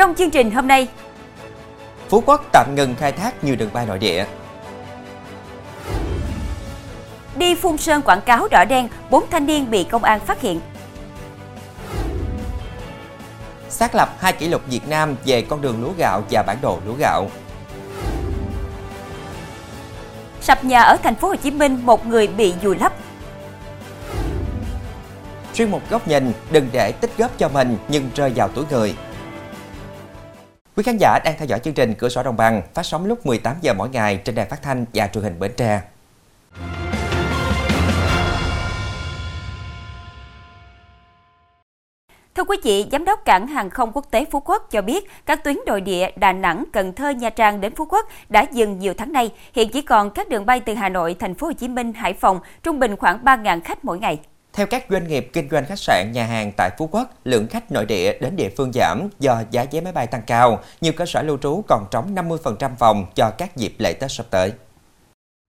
Trong chương trình hôm nay, Phú Quốc tạm ngừng khai thác nhiều đường bay nội địa. đi phun sơn quảng cáo đỏ đen, bốn thanh niên bị công an phát hiện. Xác lập hai kỷ lục Việt Nam về con đường lúa gạo và bản đồ lúa gạo. Sập nhà ở thành phố Hồ Chí Minh, một người bị vùi lấp. Chuyên mục góc nhìn, đừng để tích góp cho mình nhưng rơi vào túi người. Quý khán giả đang theo dõi chương trình Cửa sổ Đồng bằng phát sóng lúc 18 giờ mỗi ngày trên đài phát thanh và truyền hình Bến Tre. Thưa quý vị, Giám đốc Cảng Hàng không Quốc tế Phú Quốc cho biết các tuyến nội địa Đà Nẵng, Cần Thơ, Nha Trang đến Phú Quốc đã dừng nhiều tháng nay. Hiện chỉ còn các đường bay từ Hà Nội, Thành phố Hồ Chí Minh, Hải Phòng, trung bình khoảng 3.000 khách mỗi ngày. Theo các doanh nghiệp kinh doanh khách sạn, nhà hàng tại Phú Quốc, lượng khách nội địa đến địa phương giảm do giá vé máy bay tăng cao. Nhiều cơ sở lưu trú còn trống 50% phòng cho các dịp lễ Tết sắp tới.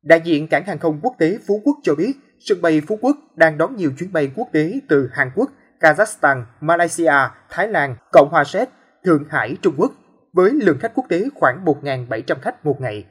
Đại diện Cảng hàng không quốc tế Phú Quốc cho biết, sân bay Phú Quốc đang đón nhiều chuyến bay quốc tế từ Hàn Quốc, Kazakhstan, Malaysia, Thái Lan, Cộng hòa Séc, Thượng Hải, Trung Quốc, với lượng khách quốc tế khoảng 1.700 khách một ngày.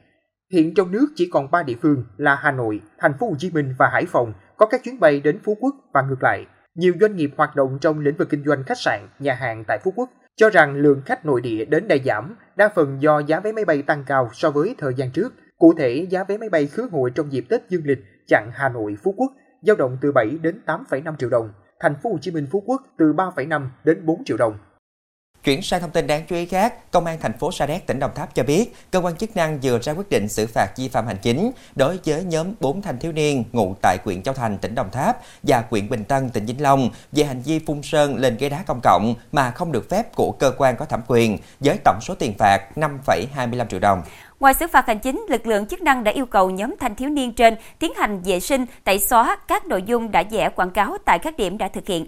Hiện trong nước chỉ còn 3 địa phương là Hà Nội, Thành phố Hồ Chí Minh và Hải Phòng có các chuyến bay đến Phú Quốc và ngược lại. Nhiều doanh nghiệp hoạt động trong lĩnh vực kinh doanh khách sạn, nhà hàng tại Phú Quốc cho rằng lượng khách nội địa đến đây giảm, đa phần do giá vé máy bay tăng cao so với thời gian trước. Cụ thể, giá vé máy bay khứ hồi trong dịp Tết Dương lịch chặng Hà Nội Phú Quốc dao động từ 7 đến 8,5 triệu đồng, Thành phố Hồ Chí Minh Phú Quốc từ 3,5 đến 4 triệu đồng. Chuyển sang thông tin đáng chú ý khác, Công an thành phố Sa Đéc, tỉnh Đồng Tháp cho biết, cơ quan chức năng vừa ra quyết định xử phạt vi phạm hành chính đối với nhóm 4 thanh thiếu niên ngụ tại huyện Châu Thành, tỉnh Đồng Tháp và huyện Bình Tân, tỉnh Vĩnh Long về hành vi phun sơn lên ghế đá công cộng mà không được phép của cơ quan có thẩm quyền với tổng số tiền phạt 5,25 triệu đồng. Ngoài xử phạt hành chính, lực lượng chức năng đã yêu cầu nhóm thanh thiếu niên trên tiến hành vệ sinh, tẩy xóa các nội dung đã vẽ quảng cáo tại các điểm đã thực hiện.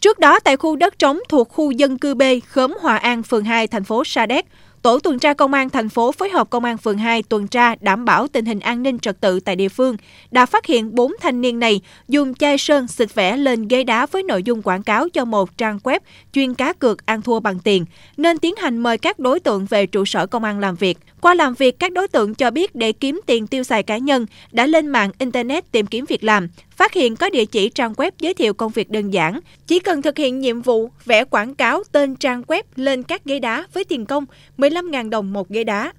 Trước đó, tại khu đất trống thuộc khu dân cư B, khóm Hòa An, phường 2, thành phố Sa Đéc, Tổ tuần tra công an thành phố phối hợp công an phường 2 tuần tra đảm bảo tình hình an ninh trật tự tại địa phương, đã phát hiện 4 thanh niên này dùng chai sơn xịt vẽ lên ghế đá với nội dung quảng cáo cho một trang web chuyên cá cược ăn thua bằng tiền, nên tiến hành mời các đối tượng về trụ sở công an làm việc. Qua làm việc, các đối tượng cho biết để kiếm tiền tiêu xài cá nhân, đã lên mạng Internet tìm kiếm việc làm, phát hiện có địa chỉ trang web giới thiệu công việc đơn giản. Chỉ cần thực hiện nhiệm vụ vẽ quảng cáo tên trang web lên các ghế đá với tiền công 15.000 đồng một ghế đá.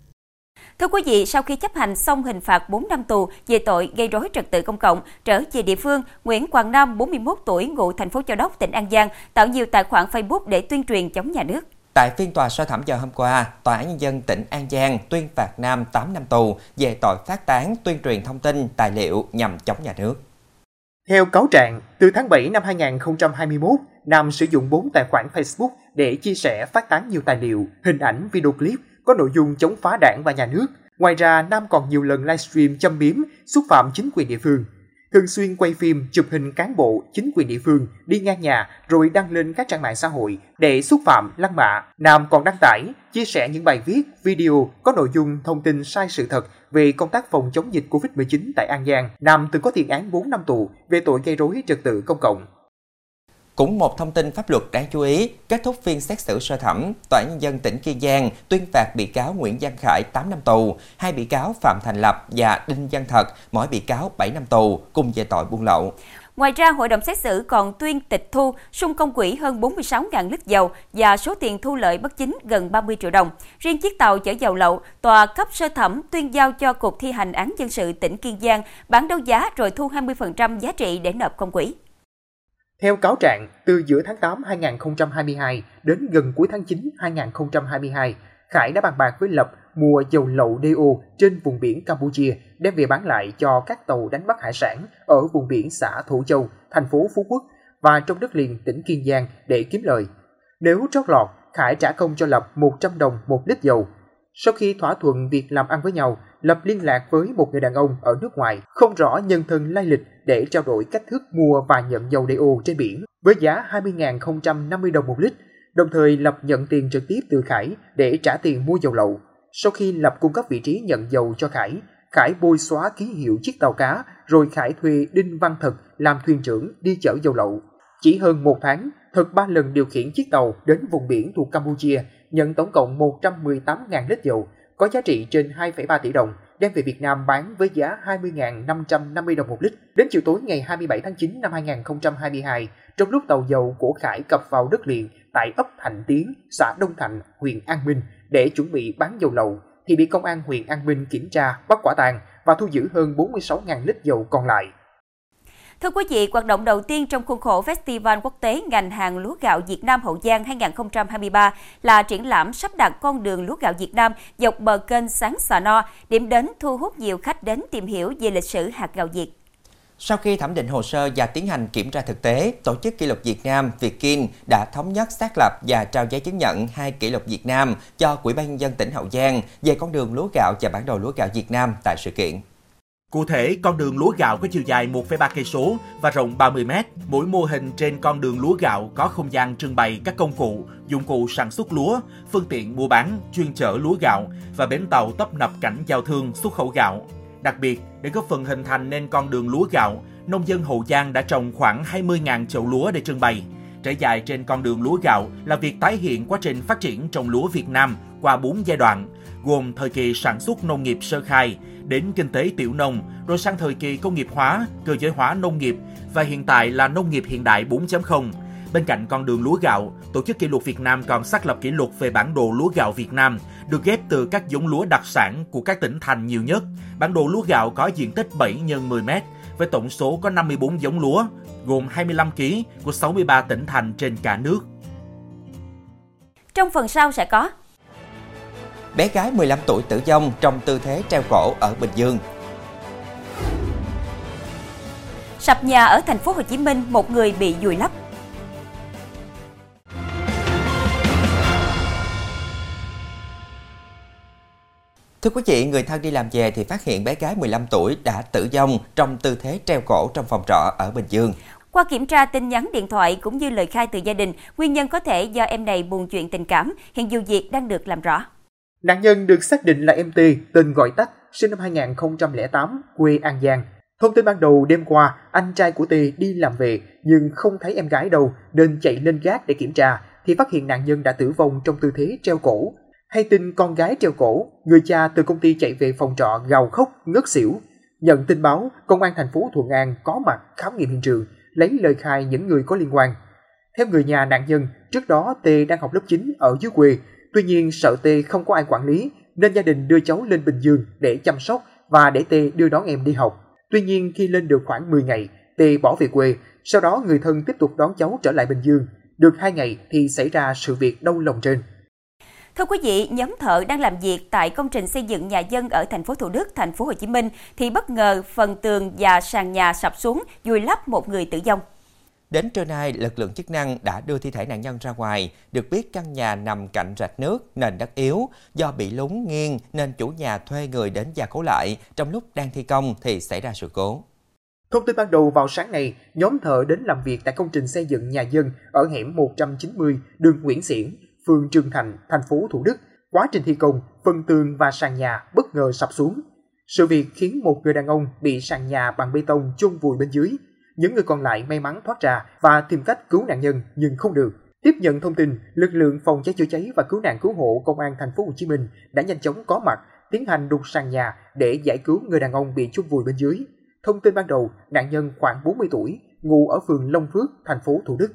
Thưa quý vị, sau khi chấp hành xong hình phạt 4 năm tù về tội gây rối trật tự công cộng, trở về địa phương, Nguyễn Quang Nam, 41 tuổi, ngụ thành phố Châu Đốc, tỉnh An Giang, tạo nhiều tài khoản Facebook để tuyên truyền chống nhà nước. Tại phiên tòa sơ thẩm vào hôm qua, Tòa án Nhân dân tỉnh An Giang tuyên phạt Nam 8 năm tù về tội phát tán, tuyên truyền thông tin, tài liệu nhằm chống nhà nước. Theo cáo trạng, từ tháng 7 năm 2021, Nam sử dụng 4 tài khoản Facebook để chia sẻ phát tán nhiều tài liệu, hình ảnh, video clip có nội dung chống phá đảng và nhà nước. Ngoài ra, Nam còn nhiều lần livestream châm biếm, xúc phạm chính quyền địa phương. Thường xuyên quay phim, chụp hình cán bộ, chính quyền địa phương đi ngang nhà rồi đăng lên các trang mạng xã hội để xúc phạm, lăng mạ. Nam còn đăng tải, chia sẻ những bài viết, video có nội dung thông tin sai sự thật về công tác phòng chống dịch COVID-19 tại An Giang. Nam từng có tiền án 4 năm tù về tội gây rối trật tự công cộng. Cũng một thông tin pháp luật đáng chú ý, kết thúc phiên xét xử sơ thẩm, Tòa Nhân dân tỉnh Kiên Giang tuyên phạt bị cáo Nguyễn Văn Khải 8 năm tù, hai bị cáo Phạm Thành Lập và Đinh Văn Thật, mỗi bị cáo 7 năm tù, cùng về tội buôn lậu. Ngoài ra, hội đồng xét xử còn tuyên tịch thu sung công quỹ hơn 46.000 lít dầu và số tiền thu lợi bất chính gần 30 triệu đồng. Riêng chiếc tàu chở dầu lậu, tòa cấp sơ thẩm tuyên giao cho Cục thi hành án dân sự tỉnh Kiên Giang bán đấu giá rồi thu 20% giá trị để nộp công quỹ. Theo cáo trạng, từ giữa tháng 8 2022 đến gần cuối tháng 9 2022, Khải đã bàn bạc với Lập mua dầu lậu DO trên vùng biển Campuchia đem về bán lại cho các tàu đánh bắt hải sản ở vùng biển xã Thủ Châu, thành phố Phú Quốc và trong đất liền tỉnh Kiên Giang để kiếm lời. Nếu trót lọt, Khải trả công cho Lập 100 đồng một lít dầu. Sau khi thỏa thuận việc làm ăn với nhau, Lập liên lạc với một người đàn ông ở nước ngoài không rõ nhân thân lai lịch để trao đổi cách thức mua và nhận dầu DO trên biển với giá 20.050 đồng một lít, đồng thời Lập nhận tiền trực tiếp từ Khải để trả tiền mua dầu lậu. Sau khi Lập cung cấp vị trí nhận dầu cho Khải, Khải bôi xóa ký hiệu chiếc tàu cá rồi Khải thuê Đinh Văn Thật làm thuyền trưởng đi chở dầu lậu. Chỉ hơn một tháng, thực ba lần điều khiển chiếc tàu đến vùng biển thuộc Campuchia, nhận tổng cộng 118.000 lít dầu, có giá trị trên 2,3 tỷ đồng, đem về Việt Nam bán với giá 20.550 đồng một lít. Đến chiều tối ngày 27 tháng 9 năm 2022, trong lúc tàu dầu của Khải cập vào đất liền tại ấp Thạnh Tiến, xã Đông Thạnh, huyện An Minh để chuẩn bị bán dầu lậu, thì bị công an huyện An Minh kiểm tra, bắt quả tàng và thu giữ hơn 46.000 lít dầu còn lại. Thưa quý vị, hoạt động đầu tiên trong khuôn khổ Festival Quốc tế ngành hàng lúa gạo Việt Nam Hậu Giang 2023 là triển lãm sắp đặt con đường lúa gạo Việt Nam dọc bờ kênh Sáng Sà No, điểm đến thu hút nhiều khách đến tìm hiểu về lịch sử hạt gạo Việt. Sau khi thẩm định hồ sơ và tiến hành kiểm tra thực tế, Tổ chức Kỷ lục Việt Nam Vietkin đã thống nhất xác lập và trao giấy chứng nhận hai kỷ lục Việt Nam cho Quỹ ban nhân dân tỉnh Hậu Giang về con đường lúa gạo và bản đồ lúa gạo Việt Nam tại sự kiện. Cụ thể, con đường lúa gạo có chiều dài 1,3 cây số và rộng 30 m. Mỗi mô hình trên con đường lúa gạo có không gian trưng bày các công cụ, dụng cụ sản xuất lúa, phương tiện mua bán, chuyên chở lúa gạo và bến tàu tấp nập cảnh giao thương xuất khẩu gạo. Đặc biệt, để góp phần hình thành nên con đường lúa gạo, nông dân Hậu Giang đã trồng khoảng 20.000 chậu lúa để trưng bày. Trải dài trên con đường lúa gạo là việc tái hiện quá trình phát triển trồng lúa Việt Nam qua 4 giai đoạn, gồm thời kỳ sản xuất nông nghiệp sơ khai, đến kinh tế tiểu nông, rồi sang thời kỳ công nghiệp hóa, cơ giới hóa nông nghiệp và hiện tại là nông nghiệp hiện đại 4.0. Bên cạnh con đường lúa gạo, Tổ chức Kỷ lục Việt Nam còn xác lập kỷ lục về bản đồ lúa gạo Việt Nam, được ghép từ các giống lúa đặc sản của các tỉnh thành nhiều nhất. Bản đồ lúa gạo có diện tích 7 x 10 m với tổng số có 54 giống lúa, gồm 25 kg của 63 tỉnh thành trên cả nước. Trong phần sau sẽ có Bé gái 15 tuổi tử vong trong tư thế treo cổ ở Bình Dương. Sập nhà ở thành phố Hồ Chí Minh, một người bị vùi lấp. Thưa quý vị, người thân đi làm về thì phát hiện bé gái 15 tuổi đã tử vong trong tư thế treo cổ trong phòng trọ ở Bình Dương. Qua kiểm tra tin nhắn điện thoại cũng như lời khai từ gia đình, nguyên nhân có thể do em này buồn chuyện tình cảm, hiện vụ việc đang được làm rõ. Nạn nhân được xác định là em tên gọi tắt, sinh năm 2008, quê An Giang. Thông tin ban đầu đêm qua, anh trai của T đi làm về nhưng không thấy em gái đâu nên chạy lên gác để kiểm tra thì phát hiện nạn nhân đã tử vong trong tư thế treo cổ. Hay tin con gái treo cổ, người cha từ công ty chạy về phòng trọ gào khóc, ngất xỉu. Nhận tin báo, công an thành phố Thuận An có mặt khám nghiệm hiện trường, lấy lời khai những người có liên quan. Theo người nhà nạn nhân, trước đó T đang học lớp 9 ở dưới quê Tuy nhiên sợ T không có ai quản lý nên gia đình đưa cháu lên Bình Dương để chăm sóc và để T đưa đón em đi học. Tuy nhiên khi lên được khoảng 10 ngày, T bỏ về quê, sau đó người thân tiếp tục đón cháu trở lại Bình Dương. Được 2 ngày thì xảy ra sự việc đau lòng trên. Thưa quý vị, nhóm thợ đang làm việc tại công trình xây dựng nhà dân ở thành phố Thủ Đức, thành phố Hồ Chí Minh thì bất ngờ phần tường và sàn nhà sập xuống, vùi lấp một người tử vong. Đến trưa nay, lực lượng chức năng đã đưa thi thể nạn nhân ra ngoài. Được biết căn nhà nằm cạnh rạch nước, nền đất yếu. Do bị lún nghiêng nên chủ nhà thuê người đến gia cố lại. Trong lúc đang thi công thì xảy ra sự cố. Thông tin ban đầu vào sáng nay, nhóm thợ đến làm việc tại công trình xây dựng nhà dân ở hẻm 190 đường Nguyễn Xiển, phường Trường Thành, thành phố Thủ Đức. Quá trình thi công, phần tường và sàn nhà bất ngờ sập xuống. Sự việc khiến một người đàn ông bị sàn nhà bằng bê tông chôn vùi bên dưới, những người còn lại may mắn thoát ra và tìm cách cứu nạn nhân nhưng không được. Tiếp nhận thông tin, lực lượng phòng cháy chữa cháy và cứu nạn cứu hộ công an thành phố Hồ Chí Minh đã nhanh chóng có mặt, tiến hành đục sàn nhà để giải cứu người đàn ông bị chôn vùi bên dưới. Thông tin ban đầu, nạn nhân khoảng 40 tuổi, ngụ ở phường Long Phước, thành phố Thủ Đức.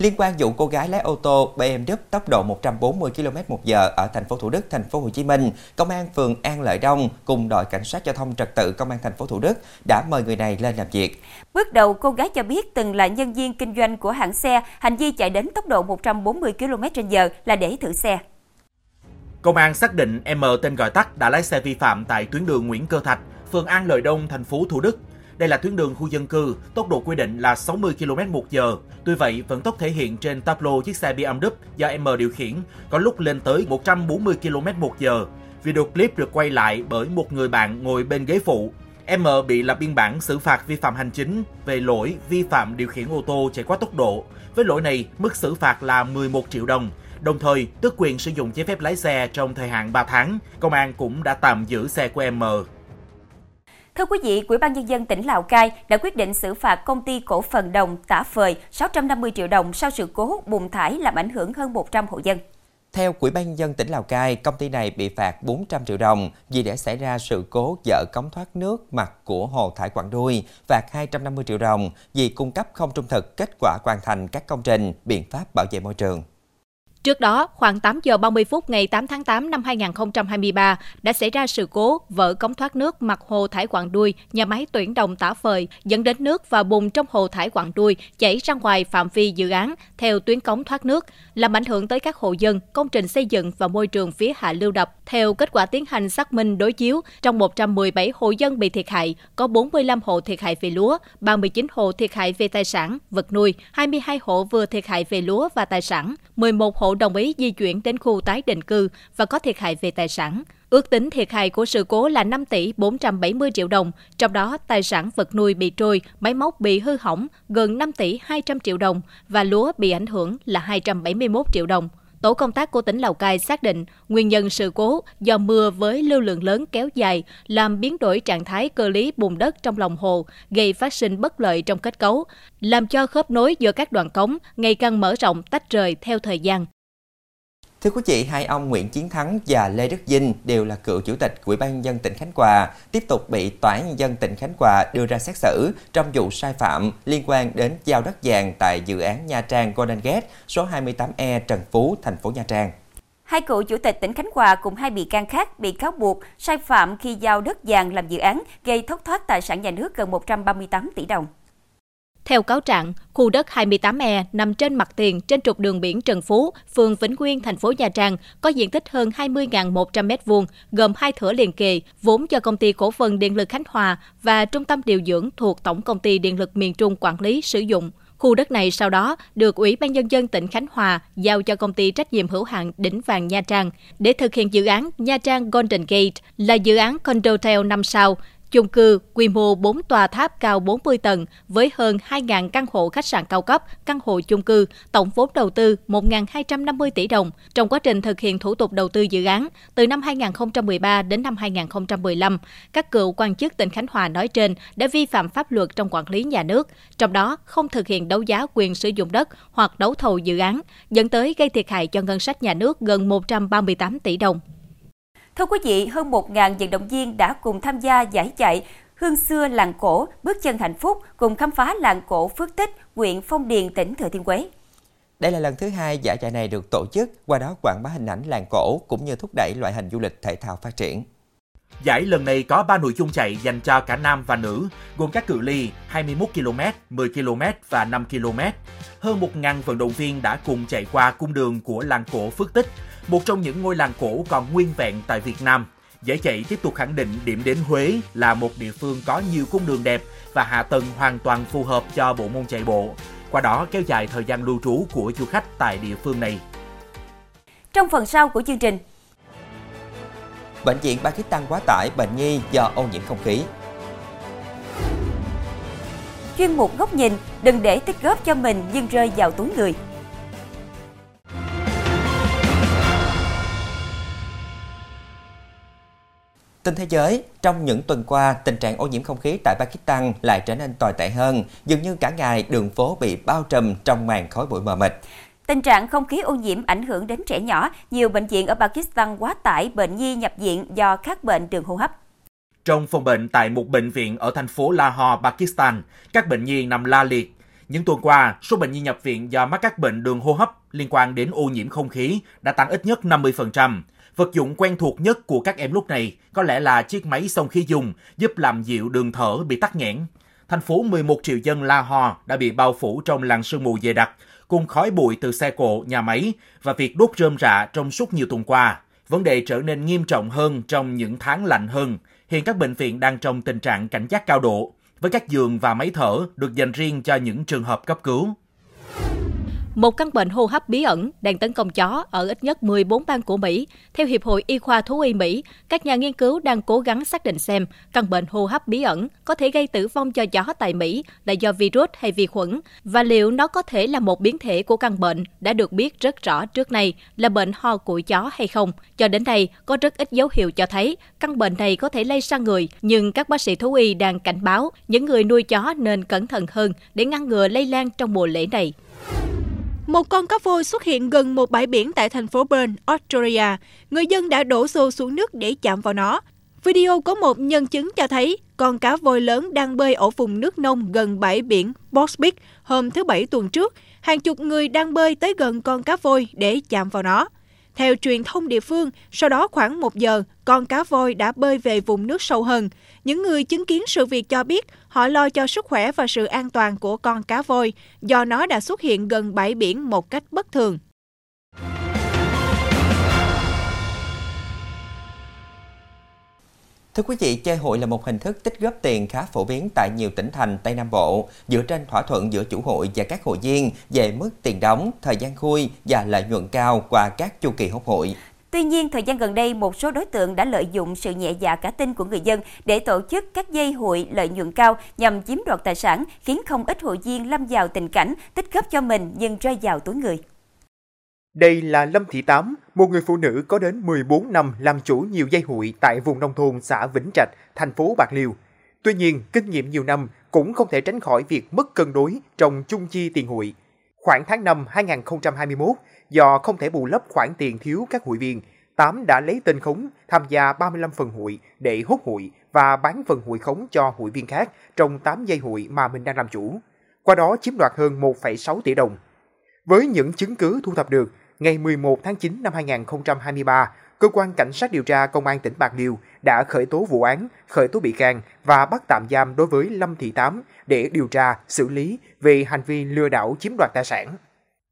Liên quan vụ cô gái lái ô tô BMW tốc độ 140 km/h ở thành phố Thủ Đức, thành phố Hồ Chí Minh, công an phường An Lợi Đông cùng đội cảnh sát giao thông trật tự công an thành phố Thủ Đức đã mời người này lên làm việc. Bước đầu, cô gái cho biết từng là nhân viên kinh doanh của hãng xe, hành vi chạy đến tốc độ 140 km/h là để thử xe. Công an xác định M tên gọi tắt đã lái xe vi phạm tại tuyến đường Nguyễn Cơ Thạch, phường An Lợi Đông, thành phố Thủ Đức đây là tuyến đường khu dân cư, tốc độ quy định là 60 km một giờ. Tuy vậy, vận tốc thể hiện trên tablo chiếc xe BMW do M điều khiển có lúc lên tới 140 km một giờ. Video clip được quay lại bởi một người bạn ngồi bên ghế phụ. M bị lập biên bản xử phạt vi phạm hành chính về lỗi vi phạm điều khiển ô tô chạy quá tốc độ. Với lỗi này, mức xử phạt là 11 triệu đồng. Đồng thời, tước quyền sử dụng giấy phép lái xe trong thời hạn 3 tháng. Công an cũng đã tạm giữ xe của M. Thưa quý vị, Ủy ban nhân dân tỉnh Lào Cai đã quyết định xử phạt công ty cổ phần đồng Tả Phời 650 triệu đồng sau sự cố bùng thải làm ảnh hưởng hơn 100 hộ dân. Theo Ủy ban nhân dân tỉnh Lào Cai, công ty này bị phạt 400 triệu đồng vì đã xảy ra sự cố dở cống thoát nước mặt của hồ thải Quảng Đuôi, phạt 250 triệu đồng vì cung cấp không trung thực kết quả hoàn thành các công trình, biện pháp bảo vệ môi trường. Trước đó, khoảng 8 giờ 30 phút ngày 8 tháng 8 năm 2023 đã xảy ra sự cố vỡ cống thoát nước mặt hồ thải quặng Đuôi, nhà máy tuyển đồng tả phời, dẫn đến nước và bùn trong hồ thải quặng Đuôi chảy ra ngoài phạm vi dự án theo tuyến cống thoát nước, làm ảnh hưởng tới các hộ dân, công trình xây dựng và môi trường phía hạ lưu đập. Theo kết quả tiến hành xác minh đối chiếu, trong 117 hộ dân bị thiệt hại, có 45 hộ thiệt hại về lúa, 39 hộ thiệt hại về tài sản, vật nuôi, 22 hộ vừa thiệt hại về lúa và tài sản, 11 hộ đồng ý di chuyển đến khu tái định cư và có thiệt hại về tài sản. Ước tính thiệt hại của sự cố là 5 tỷ 470 triệu đồng, trong đó tài sản vật nuôi bị trôi, máy móc bị hư hỏng gần 5 tỷ 200 triệu đồng và lúa bị ảnh hưởng là 271 triệu đồng. Tổ công tác của tỉnh Lào Cai xác định nguyên nhân sự cố do mưa với lưu lượng lớn kéo dài làm biến đổi trạng thái cơ lý bùn đất trong lòng hồ, gây phát sinh bất lợi trong kết cấu, làm cho khớp nối giữa các đoạn cống ngày càng mở rộng tách rời theo thời gian. Thưa quý vị, hai ông Nguyễn Chiến Thắng và Lê Đức Vinh đều là cựu chủ tịch Ủy ban nhân dân tỉnh Khánh Hòa, tiếp tục bị Tòa án nhân dân tỉnh Khánh Hòa đưa ra xét xử trong vụ sai phạm liên quan đến giao đất vàng tại dự án Nha Trang Golden Gate số 28E Trần Phú, thành phố Nha Trang. Hai cựu chủ tịch tỉnh Khánh Hòa cùng hai bị can khác bị cáo buộc sai phạm khi giao đất vàng làm dự án gây thất thoát tài sản nhà nước gần 138 tỷ đồng. Theo cáo trạng, khu đất 28E nằm trên mặt tiền trên trục đường biển Trần Phú, phường Vĩnh Nguyên, thành phố Nha Trang, có diện tích hơn 20.100 m2, gồm hai thửa liền kề, vốn do công ty cổ phần Điện lực Khánh Hòa và Trung tâm điều dưỡng thuộc Tổng công ty Điện lực miền Trung quản lý sử dụng. Khu đất này sau đó được Ủy ban Nhân dân tỉnh Khánh Hòa giao cho công ty trách nhiệm hữu hạn Đỉnh Vàng Nha Trang để thực hiện dự án Nha Trang Golden Gate là dự án condotel 5 sao chung cư quy mô 4 tòa tháp cao 40 tầng với hơn 2.000 căn hộ khách sạn cao cấp, căn hộ chung cư, tổng vốn đầu tư 1.250 tỷ đồng. Trong quá trình thực hiện thủ tục đầu tư dự án, từ năm 2013 đến năm 2015, các cựu quan chức tỉnh Khánh Hòa nói trên đã vi phạm pháp luật trong quản lý nhà nước, trong đó không thực hiện đấu giá quyền sử dụng đất hoặc đấu thầu dự án, dẫn tới gây thiệt hại cho ngân sách nhà nước gần 138 tỷ đồng. Thưa quý vị, hơn 1.000 vận động viên đã cùng tham gia giải chạy Hương xưa làng cổ, bước chân hạnh phúc cùng khám phá làng cổ Phước Tích, huyện Phong Điền, tỉnh Thừa Thiên Huế. Đây là lần thứ hai giải chạy này được tổ chức, qua đó quảng bá hình ảnh làng cổ cũng như thúc đẩy loại hình du lịch thể thao phát triển. Giải lần này có 3 nội dung chạy dành cho cả nam và nữ, gồm các cự ly 21 km, 10 km và 5 km. Hơn 1.000 vận động viên đã cùng chạy qua cung đường của làng cổ Phước Tích, một trong những ngôi làng cổ còn nguyên vẹn tại Việt Nam. Giải chạy tiếp tục khẳng định điểm đến Huế là một địa phương có nhiều cung đường đẹp và hạ tầng hoàn toàn phù hợp cho bộ môn chạy bộ. Qua đó kéo dài thời gian lưu trú của du khách tại địa phương này. Trong phần sau của chương trình, Bệnh viện Pakistan quá tải bệnh nhi do ô nhiễm không khí. chuyên mục góc nhìn, đừng để tích góp cho mình nhưng rơi vào túi người. Tin thế giới, trong những tuần qua, tình trạng ô nhiễm không khí tại Pakistan lại trở nên tồi tệ hơn, dường như cả ngày đường phố bị bao trùm trong màn khói bụi mờ mịt. Tình trạng không khí ô nhiễm ảnh hưởng đến trẻ nhỏ, nhiều bệnh viện ở Pakistan quá tải bệnh nhi nhập viện do các bệnh đường hô hấp. Trong phòng bệnh tại một bệnh viện ở thành phố Lahore, Pakistan, các bệnh nhi nằm la liệt. Những tuần qua, số bệnh nhi nhập viện do mắc các bệnh đường hô hấp liên quan đến ô nhiễm không khí đã tăng ít nhất 50%. Vật dụng quen thuộc nhất của các em lúc này có lẽ là chiếc máy xông khí dùng giúp làm dịu đường thở bị tắc nghẽn. Thành phố 11 triệu dân Lahore đã bị bao phủ trong làn sương mù dày đặc, cùng khói bụi từ xe cộ, nhà máy và việc đốt rơm rạ trong suốt nhiều tuần qua. Vấn đề trở nên nghiêm trọng hơn trong những tháng lạnh hơn. Hiện các bệnh viện đang trong tình trạng cảnh giác cao độ, với các giường và máy thở được dành riêng cho những trường hợp cấp cứu một căn bệnh hô hấp bí ẩn đang tấn công chó ở ít nhất 14 bang của Mỹ. Theo Hiệp hội Y khoa Thú y Mỹ, các nhà nghiên cứu đang cố gắng xác định xem căn bệnh hô hấp bí ẩn có thể gây tử vong cho chó tại Mỹ là do virus hay vi khuẩn và liệu nó có thể là một biến thể của căn bệnh đã được biết rất rõ trước nay là bệnh ho của chó hay không. Cho đến nay, có rất ít dấu hiệu cho thấy căn bệnh này có thể lây sang người, nhưng các bác sĩ thú y đang cảnh báo những người nuôi chó nên cẩn thận hơn để ngăn ngừa lây lan trong mùa lễ này. Một con cá voi xuất hiện gần một bãi biển tại thành phố Bern, Australia. Người dân đã đổ xô xuống nước để chạm vào nó. Video có một nhân chứng cho thấy con cá voi lớn đang bơi ở vùng nước nông gần bãi biển Bosbeek hôm thứ Bảy tuần trước. Hàng chục người đang bơi tới gần con cá voi để chạm vào nó. Theo truyền thông địa phương, sau đó khoảng một giờ, con cá voi đã bơi về vùng nước sâu hơn. Những người chứng kiến sự việc cho biết họ lo cho sức khỏe và sự an toàn của con cá voi do nó đã xuất hiện gần bãi biển một cách bất thường. Thưa quý vị, chơi hụi là một hình thức tích góp tiền khá phổ biến tại nhiều tỉnh thành Tây Nam Bộ, dựa trên thỏa thuận giữa chủ hội và các hội viên về mức tiền đóng, thời gian khui và lợi nhuận cao qua các chu kỳ hốt hội Tuy nhiên, thời gian gần đây, một số đối tượng đã lợi dụng sự nhẹ dạ cả tin của người dân để tổ chức các dây hụi lợi nhuận cao nhằm chiếm đoạt tài sản, khiến không ít hội viên lâm vào tình cảnh tích góp cho mình nhưng rơi vào túi người. Đây là Lâm Thị Tám, một người phụ nữ có đến 14 năm làm chủ nhiều dây hụi tại vùng nông thôn xã Vĩnh Trạch, thành phố Bạc Liêu. Tuy nhiên, kinh nghiệm nhiều năm cũng không thể tránh khỏi việc mất cân đối trong chung chi tiền hụi. Khoảng tháng 5 2021, do không thể bù lấp khoản tiền thiếu các hội viên, Tám đã lấy tên khống tham gia 35 phần hội để hốt hội và bán phần hội khống cho hội viên khác trong 8 dây hội mà mình đang làm chủ. Qua đó chiếm đoạt hơn 1,6 tỷ đồng. Với những chứng cứ thu thập được, ngày 11 tháng 9 năm 2023, cơ quan cảnh sát điều tra công an tỉnh Bạc Liêu đã khởi tố vụ án, khởi tố bị can và bắt tạm giam đối với Lâm Thị Tám để điều tra, xử lý về hành vi lừa đảo chiếm đoạt tài sản.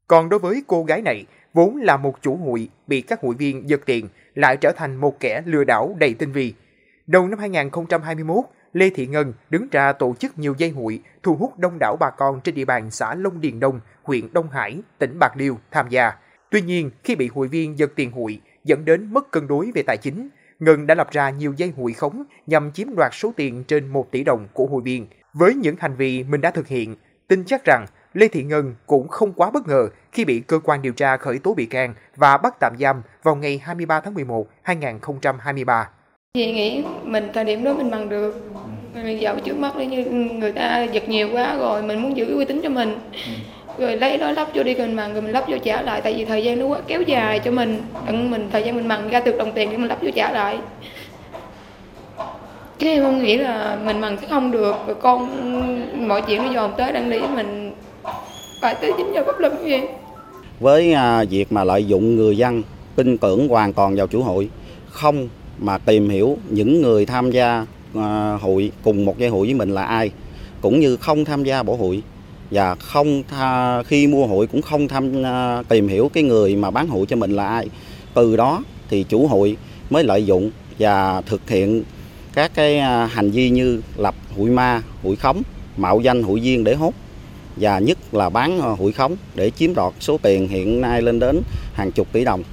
Còn đối với cô gái này, vốn là một chủ hụi bị các hụi viên giật tiền, lại trở thành một kẻ lừa đảo đầy tinh vi. Đầu năm 2021, Lê Thị Ngân đứng ra tổ chức nhiều dây hụi, thu hút đông đảo bà con trên địa bàn xã Long Điền Đông, huyện Đông Hải, tỉnh Bạc Liêu tham gia. Tuy nhiên, khi bị hụi viên giật tiền hụi, dẫn đến mất cân đối về tài chính, Ngân đã lập ra nhiều dây hụi khống nhằm chiếm đoạt số tiền trên 1 tỷ đồng của hụi viên. Với những hành vi mình đã thực hiện, tin chắc rằng Lê Thị Ngân cũng không quá bất ngờ khi bị cơ quan điều tra khởi tố bị can và bắt tạm giam vào ngày 23 tháng 11, 2023. Chị nghĩ mình thời điểm đó mình bằng được mình dạo trước mắt như người ta giật nhiều quá rồi mình muốn giữ uy tín cho mình rồi lấy đó lắp vô đi rồi mặn rồi mình lắp vô trả lại. Tại vì thời gian nó quá kéo dài cho mình. Tận mình thời gian mình mặn ra được đồng tiền để mình lắp vô trả lại. Chứ em không nghĩ là mình mặn sẽ không được. Rồi con mọi chuyện nó dồn tới đang lý mình. Phải tới chính do pháp luật như vậy với à, việc mà lợi dụng người dân tin tưởng hoàn toàn vào chủ hội không mà tìm hiểu những người tham gia à, hội cùng một dây hội với mình là ai cũng như không tham gia bảo hội và không tha, khi mua hội cũng không tham à, tìm hiểu cái người mà bán hội cho mình là ai. Từ đó thì chủ hội mới lợi dụng và thực hiện các cái à, hành vi như lập hụi ma hụi khống mạo danh hụi viên để hốt và nhất là bán à, hụi khống để chiếm đoạt số tiền hiện nay lên đến hàng chục tỷ đồng.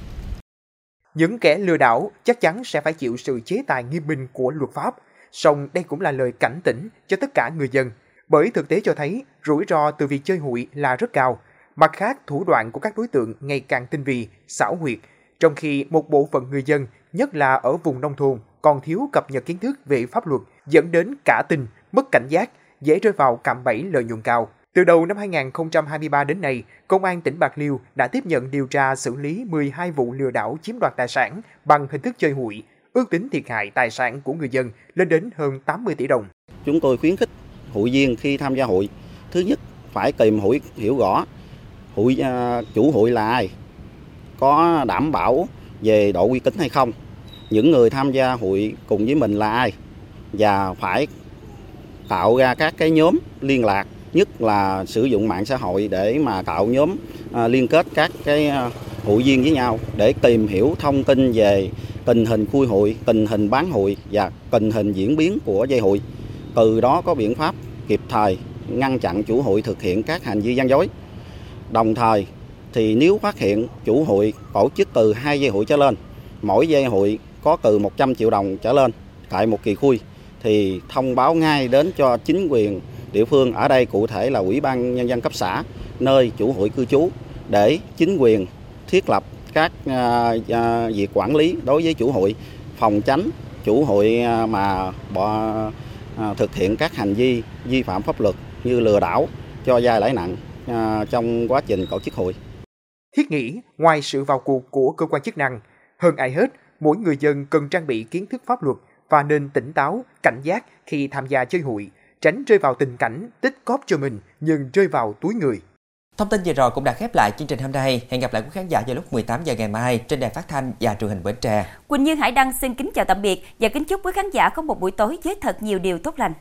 Những kẻ lừa đảo chắc chắn sẽ phải chịu sự chế tài nghiêm minh của luật pháp, song đây cũng là lời cảnh tỉnh cho tất cả người dân, bởi thực tế cho thấy rủi ro từ việc chơi hụi là rất cao. Mặt khác, thủ đoạn của các đối tượng ngày càng tinh vi, xảo huyệt, trong khi một bộ phận người dân, nhất là ở vùng nông thôn, còn thiếu cập nhật kiến thức về pháp luật, dẫn đến cả tin, mất cảnh giác, dễ rơi vào cạm bẫy lợi nhuận cao. Từ đầu năm 2023 đến nay, Công an tỉnh Bạc Liêu đã tiếp nhận điều tra xử lý 12 vụ lừa đảo chiếm đoạt tài sản bằng hình thức chơi hụi, ước tính thiệt hại tài sản của người dân lên đến hơn 80 tỷ đồng. Chúng tôi khuyến khích hội viên khi tham gia hội thứ nhất phải tìm hội hiểu rõ hội uh, à, chủ hội là ai, có đảm bảo về độ uy tín hay không, những người tham gia hội cùng với mình là ai và phải tạo ra các cái nhóm liên lạc nhất là sử dụng mạng xã hội để mà tạo nhóm à, liên kết các cái à, hội viên với nhau để tìm hiểu thông tin về tình hình khui hội, tình hình bán hội và tình hình diễn biến của dây hội. Từ đó có biện pháp kịp thời ngăn chặn chủ hội thực hiện các hành vi gian dối. Đồng thời thì nếu phát hiện chủ hội tổ chức từ hai dây hội trở lên, mỗi dây hội có từ 100 triệu đồng trở lên tại một kỳ khui thì thông báo ngay đến cho chính quyền địa phương ở đây cụ thể là ủy ban nhân dân cấp xã nơi chủ hội cư trú để chính quyền thiết lập các à, à, việc quản lý đối với chủ hội phòng tránh chủ hội à, mà bỏ À, thực hiện các hành vi vi phạm pháp luật như lừa đảo cho vay lãi nặng à, trong quá trình tổ chức hội. Thiết nghĩ ngoài sự vào cuộc của cơ quan chức năng, hơn ai hết, mỗi người dân cần trang bị kiến thức pháp luật và nên tỉnh táo, cảnh giác khi tham gia chơi hụi, tránh rơi vào tình cảnh tích cóp cho mình nhưng rơi vào túi người. Thông tin vừa rồi cũng đã khép lại chương trình hôm nay. Hẹn gặp lại quý khán giả vào lúc 18 giờ ngày mai trên đài phát thanh và truyền hình Bến Tre. Quỳnh Như Hải Đăng xin kính chào tạm biệt và kính chúc quý khán giả có một buổi tối với thật nhiều điều tốt lành.